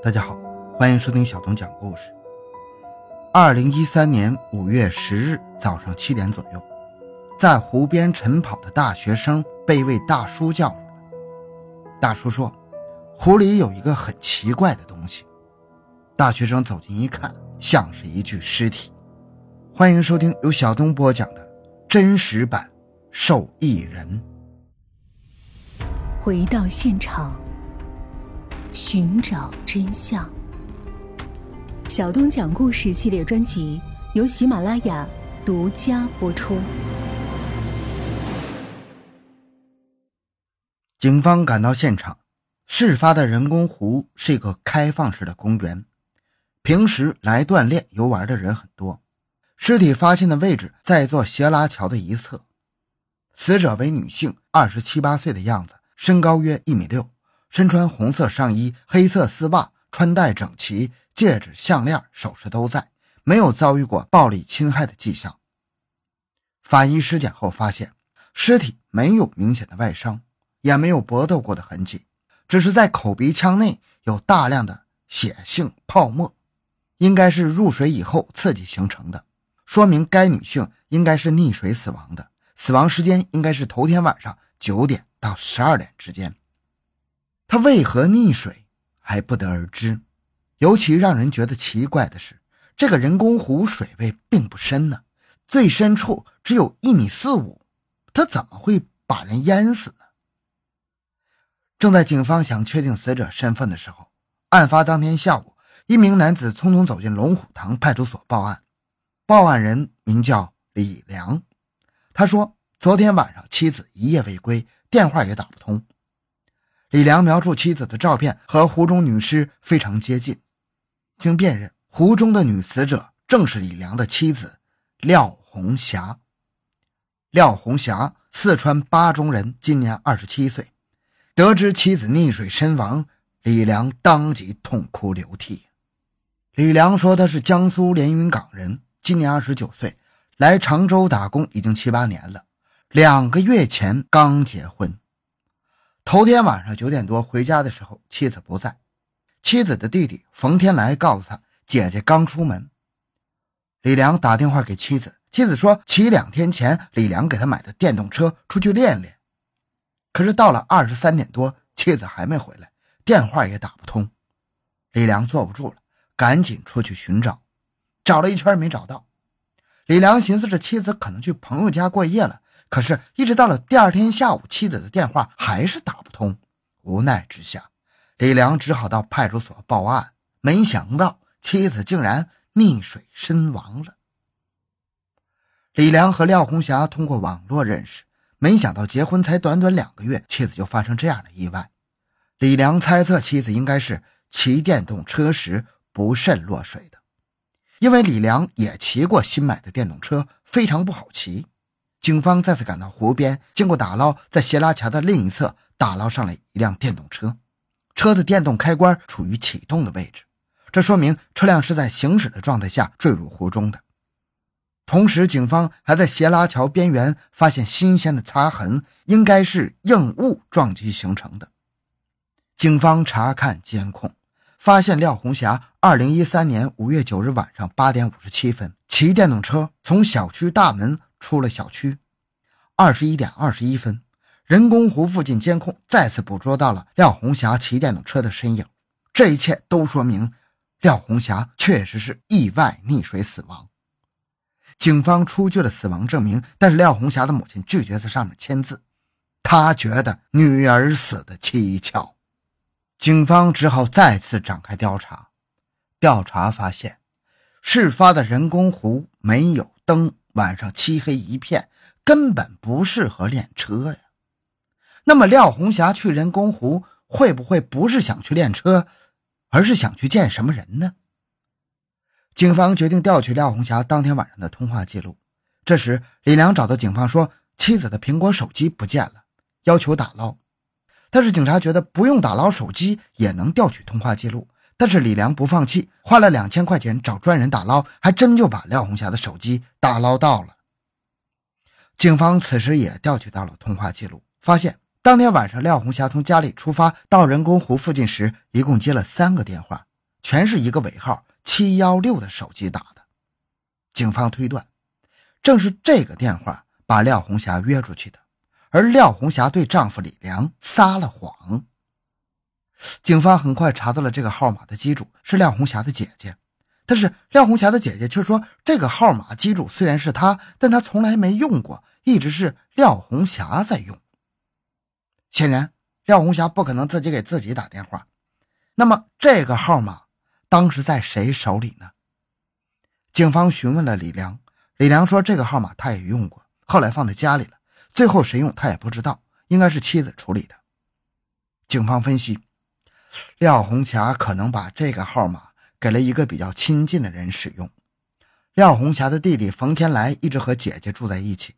大家好，欢迎收听小东讲故事。二零一三年五月十日早上七点左右，在湖边晨跑的大学生被一位大叔叫住。大叔说：“湖里有一个很奇怪的东西。”大学生走近一看，像是一具尸体。欢迎收听由小东播讲的真实版受益人。回到现场。寻找真相。小东讲故事系列专辑由喜马拉雅独家播出。警方赶到现场，事发的人工湖是一个开放式的公园，平时来锻炼游玩的人很多。尸体发现的位置在一座斜拉桥的一侧，死者为女性，二十七八岁的样子，身高约一米六。身穿红色上衣、黑色丝袜，穿戴整齐，戒指、项链、首饰都在，没有遭遇过暴力侵害的迹象。法医尸检后发现，尸体没有明显的外伤，也没有搏斗过的痕迹，只是在口鼻腔内有大量的血性泡沫，应该是入水以后刺激形成的，说明该女性应该是溺水死亡的，死亡时间应该是头天晚上九点到十二点之间。他为何溺水还不得而知，尤其让人觉得奇怪的是，这个人工湖水位并不深呢，最深处只有一米四五，他怎么会把人淹死呢？正在警方想确定死者身份的时候，案发当天下午，一名男子匆匆走进龙虎塘派出所报案，报案人名叫李良，他说昨天晚上妻子一夜未归，电话也打不通。李良描述妻子的照片和湖中女尸非常接近，经辨认，湖中的女死者正是李良的妻子廖红霞。廖红霞，四川巴中人，今年二十七岁。得知妻子溺水身亡，李良当即痛哭流涕。李良说他是江苏连云港人，今年二十九岁，来常州打工已经七八年了，两个月前刚结婚。头天晚上九点多回家的时候，妻子不在。妻子的弟弟冯天来告诉他，姐姐刚出门。李良打电话给妻子，妻子说骑两天前李良给他买的电动车出去练练。可是到了二十三点多，妻子还没回来，电话也打不通。李良坐不住了，赶紧出去寻找，找了一圈没找到。李良寻思着妻子可能去朋友家过夜了。可是，一直到了第二天下午，妻子的电话还是打不通。无奈之下，李良只好到派出所报案。没想到，妻子竟然溺水身亡了。李良和廖红霞通过网络认识，没想到结婚才短短两个月，妻子就发生这样的意外。李良猜测妻子应该是骑电动车时不慎落水的，因为李良也骑过新买的电动车，非常不好骑。警方再次赶到湖边，经过打捞，在斜拉桥的另一侧打捞上来一辆电动车，车的电动开关处于启动的位置，这说明车辆是在行驶的状态下坠入湖中的。同时，警方还在斜拉桥边缘发现新鲜的擦痕，应该是硬物撞击形成的。警方查看监控，发现廖红霞2013年5月9日晚上8点57分骑电动车从小区大门。出了小区，二十一点二十一分，人工湖附近监控再次捕捉到了廖红霞骑电动车的身影。这一切都说明廖红霞确实是意外溺水死亡。警方出具了死亡证明，但是廖红霞的母亲拒绝在上面签字，她觉得女儿死的蹊跷。警方只好再次展开调查。调查发现，事发的人工湖没有灯。晚上漆黑一片，根本不适合练车呀。那么廖红霞去人工湖会不会不是想去练车，而是想去见什么人呢？警方决定调取廖红霞当天晚上的通话记录。这时，李良找到警方说，妻子的苹果手机不见了，要求打捞。但是警察觉得不用打捞手机也能调取通话记录。但是李良不放弃，花了两千块钱找专人打捞，还真就把廖红霞的手机打捞到了。警方此时也调取到了通话记录，发现当天晚上廖红霞从家里出发到人工湖附近时，一共接了三个电话，全是一个尾号七幺六的手机打的。警方推断，正是这个电话把廖红霞约出去的，而廖红霞对丈夫李良撒了谎。警方很快查到了这个号码的机主是廖红霞的姐姐，但是廖红霞的姐姐却说，这个号码机主虽然是她，但她从来没用过，一直是廖红霞在用。显然，廖红霞不可能自己给自己打电话。那么，这个号码当时在谁手里呢？警方询问了李良，李良说这个号码他也用过，后来放在家里了，最后谁用他也不知道，应该是妻子处理的。警方分析。廖红霞可能把这个号码给了一个比较亲近的人使用。廖红霞的弟弟冯天来一直和姐姐住在一起。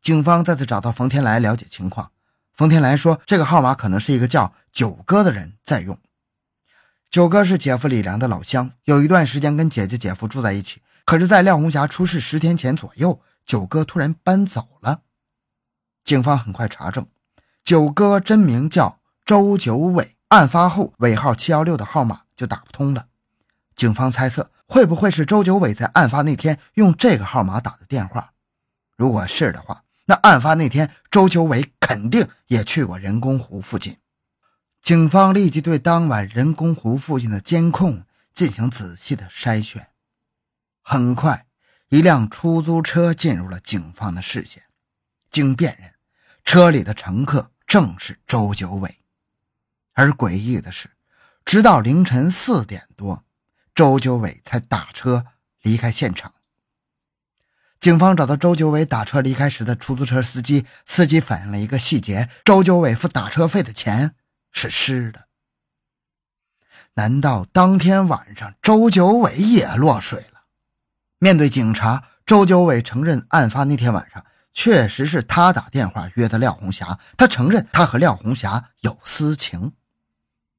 警方再次找到冯天来了解情况。冯天来说，这个号码可能是一个叫九哥的人在用。九哥是姐夫李良的老乡，有一段时间跟姐姐、姐夫住在一起。可是，在廖红霞出事十天前左右，九哥突然搬走了。警方很快查证，九哥真名叫周九伟。案发后，尾号七幺六的号码就打不通了。警方猜测，会不会是周九伟在案发那天用这个号码打的电话？如果是的话，那案发那天周九伟肯定也去过人工湖附近。警方立即对当晚人工湖附近的监控进行仔细的筛选。很快，一辆出租车进入了警方的视线。经辨认，车里的乘客正是周九伟。而诡异的是，直到凌晨四点多，周九伟才打车离开现场。警方找到周九伟打车离开时的出租车司机，司机反映了一个细节：周九伟付打车费的钱是湿的。难道当天晚上周九伟也落水了？面对警察，周九伟承认，案发那天晚上确实是他打电话约的廖红霞。他承认，他和廖红霞有私情。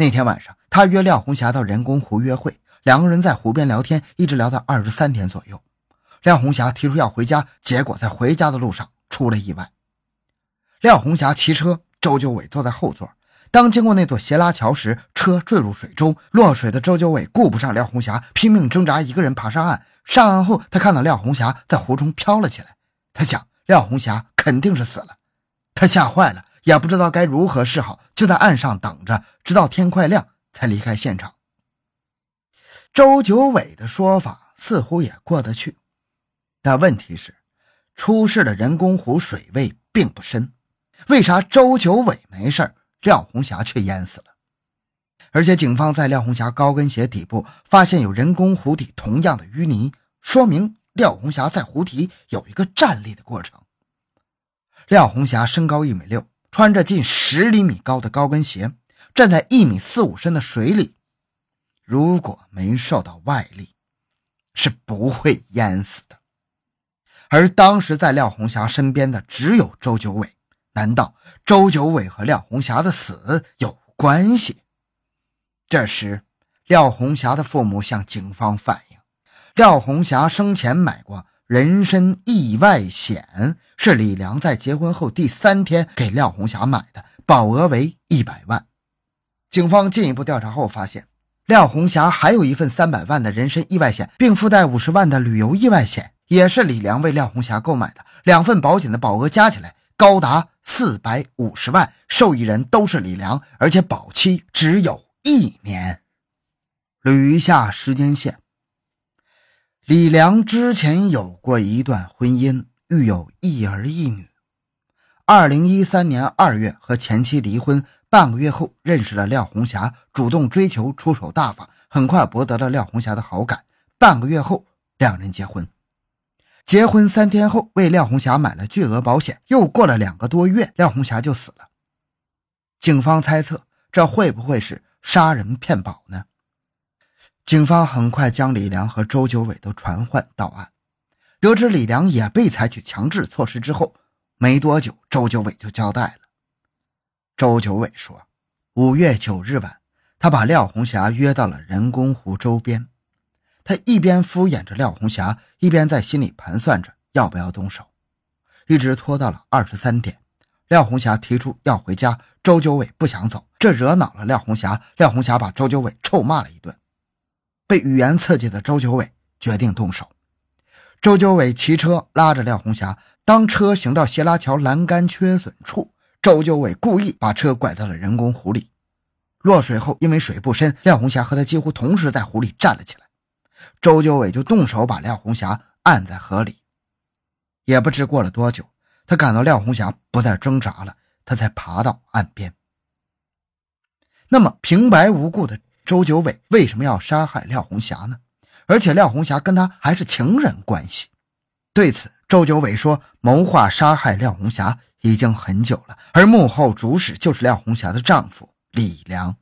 那天晚上，他约廖红霞到人工湖约会，两个人在湖边聊天，一直聊到二十三点左右。廖红霞提出要回家，结果在回家的路上出了意外。廖红霞骑车，周九伟坐在后座。当经过那座斜拉桥时，车坠入水中，落水的周九伟顾不上廖红霞，拼命挣扎，一个人爬上岸。上岸后，他看到廖红霞在湖中飘了起来，他想廖红霞肯定是死了，他吓坏了。也不知道该如何是好，就在岸上等着，直到天快亮才离开现场。周九伟的说法似乎也过得去，但问题是，出事的人工湖水位并不深，为啥周九伟没事廖红霞却淹死了？而且警方在廖红霞高跟鞋底部发现有人工湖底同样的淤泥，说明廖红霞在湖底有一个站立的过程。廖红霞身高一米六。穿着近十厘米高的高跟鞋，站在一米四五深的水里，如果没受到外力，是不会淹死的。而当时在廖红霞身边的只有周九伟，难道周九伟和廖红霞的死有关系？这时，廖红霞的父母向警方反映，廖红霞生前买过。人身意外险是李良在结婚后第三天给廖红霞买的，保额为一百万。警方进一步调查后发现，廖红霞还有一份三百万的人身意外险，并附带五十万的旅游意外险，也是李良为廖红霞购买的。两份保险的保额加起来高达四百五十万，受益人都是李良，而且保期只有一年。捋一下时间线。李良之前有过一段婚姻，育有一儿一女。二零一三年二月和前妻离婚，半个月后认识了廖红霞，主动追求，出手大方，很快博得了廖红霞的好感。半个月后，两人结婚。结婚三天后，为廖红霞买了巨额保险。又过了两个多月，廖红霞就死了。警方猜测，这会不会是杀人骗保呢？警方很快将李良和周九伟都传唤到案。得知李良也被采取强制措施之后，没多久，周九伟就交代了。周九伟说：“五月九日晚，他把廖红霞约到了人工湖周边。他一边敷衍着廖红霞，一边在心里盘算着要不要动手，一直拖到了二十三点。廖红霞提出要回家，周九伟不想走，这惹恼了廖红霞。廖红霞把周九伟臭骂了一顿。”被语言刺激的周九伟决定动手。周九伟骑车拉着廖红霞，当车行到斜拉桥栏杆缺损处，周九伟故意把车拐到了人工湖里。落水后，因为水不深，廖红霞和他几乎同时在湖里站了起来。周九伟就动手把廖红霞按在河里。也不知过了多久，他感到廖红霞不再挣扎了，他才爬到岸边。那么，平白无故的周九伟为什么要杀害廖红霞呢？而且廖红霞跟他还是情人关系。对此，周九伟说：“谋划杀害廖红霞已经很久了，而幕后主使就是廖红霞的丈夫李良。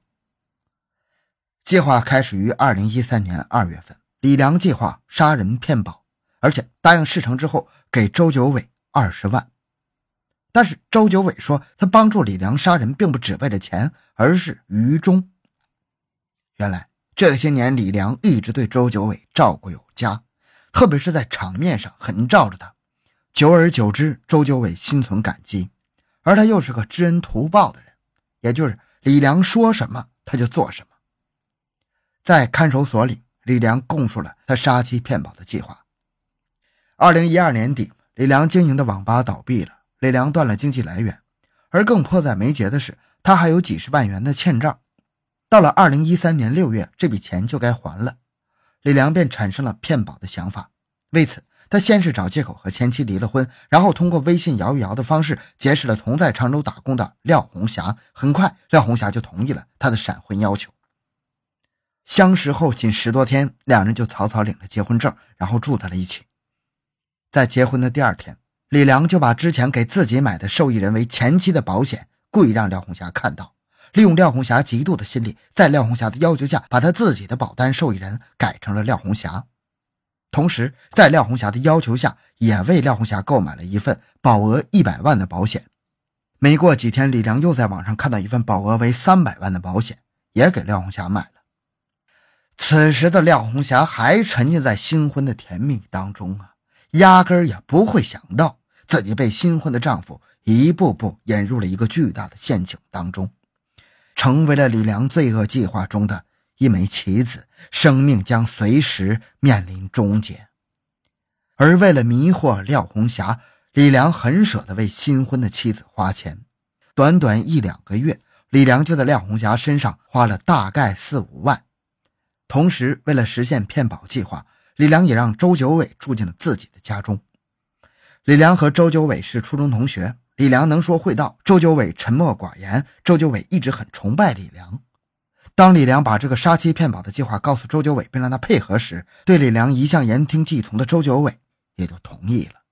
计划开始于二零一三年二月份，李良计划杀人骗保，而且答应事成之后给周九伟二十万。但是周九伟说，他帮助李良杀人并不只为了钱，而是于忠。原来。”这些年，李良一直对周九伟照顾有加，特别是在场面上很罩着他。久而久之，周九伟心存感激，而他又是个知恩图报的人，也就是李良说什么他就做什么。在看守所里，李良供述了他杀妻骗保的计划。二零一二年底，李良经营的网吧倒闭了，李良断了经济来源，而更迫在眉睫的是，他还有几十万元的欠账。到了二零一三年六月，这笔钱就该还了，李良便产生了骗保的想法。为此，他先是找借口和前妻离了婚，然后通过微信摇一摇的方式结识了同在常州打工的廖红霞。很快，廖红霞就同意了他的闪婚要求。相识后仅十多天，两人就草草领了结婚证，然后住在了一起。在结婚的第二天，李良就把之前给自己买的受益人为前妻的保险故意让廖红霞看到。利用廖红霞嫉妒的心理，在廖红霞的要求下，把他自己的保单受益人改成了廖红霞，同时在廖红霞的要求下，也为廖红霞购买了一份保额一百万的保险。没过几天，李良又在网上看到一份保额为三百万的保险，也给廖红霞买了。此时的廖红霞还沉浸在新婚的甜蜜当中啊，压根儿也不会想到自己被新婚的丈夫一步步引入了一个巨大的陷阱当中。成为了李良罪恶计划中的一枚棋子，生命将随时面临终结。而为了迷惑廖红霞，李良很舍得为新婚的妻子花钱。短短一两个月，李良就在廖红霞身上花了大概四五万。同时，为了实现骗保计划，李良也让周九伟住进了自己的家中。李良和周九伟是初中同学。李良能说会道，周九伟沉默寡言。周九伟一直很崇拜李良。当李良把这个杀妻骗保的计划告诉周九伟，并让他配合时，对李良一向言听计从的周九伟也就同意了。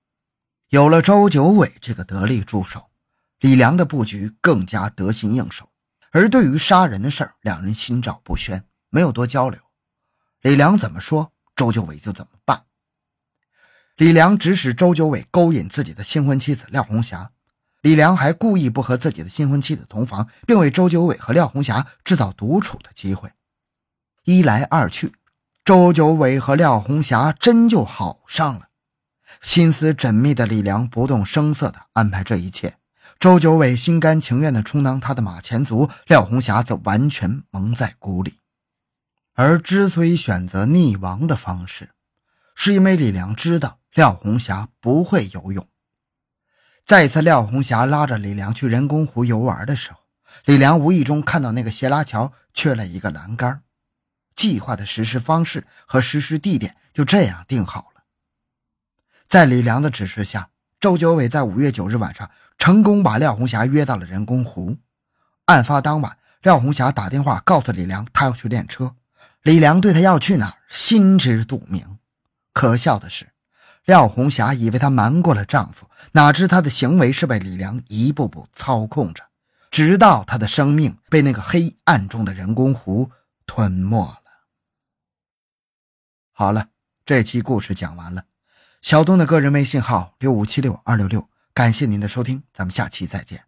有了周九伟这个得力助手，李良的布局更加得心应手。而对于杀人的事儿，两人心照不宣，没有多交流。李良怎么说，周九伟就怎么办。李良指使周九伟勾引自己的新婚妻子廖红霞。李良还故意不和自己的新婚妻子同房，并为周九伟和廖红霞制造独处的机会。一来二去，周九伟和廖红霞真就好上了。心思缜密的李良不动声色地安排这一切，周九伟心甘情愿地充当他的马前卒，廖红霞则完全蒙在鼓里。而之所以选择溺亡的方式，是因为李良知道廖红霞不会游泳。再次，廖红霞拉着李良去人工湖游玩的时候，李良无意中看到那个斜拉桥缺了一个栏杆，计划的实施方式和实施地点就这样定好了。在李良的指示下，周九伟在五月九日晚上成功把廖红霞约到了人工湖。案发当晚，廖红霞打电话告诉李良，她要去练车。李良对她要去哪儿心知肚明。可笑的是。廖红霞以为她瞒过了丈夫，哪知她的行为是被李良一步步操控着，直到她的生命被那个黑暗中的人工湖吞没了。好了，这期故事讲完了。小东的个人微信号六五七六二六六，感谢您的收听，咱们下期再见。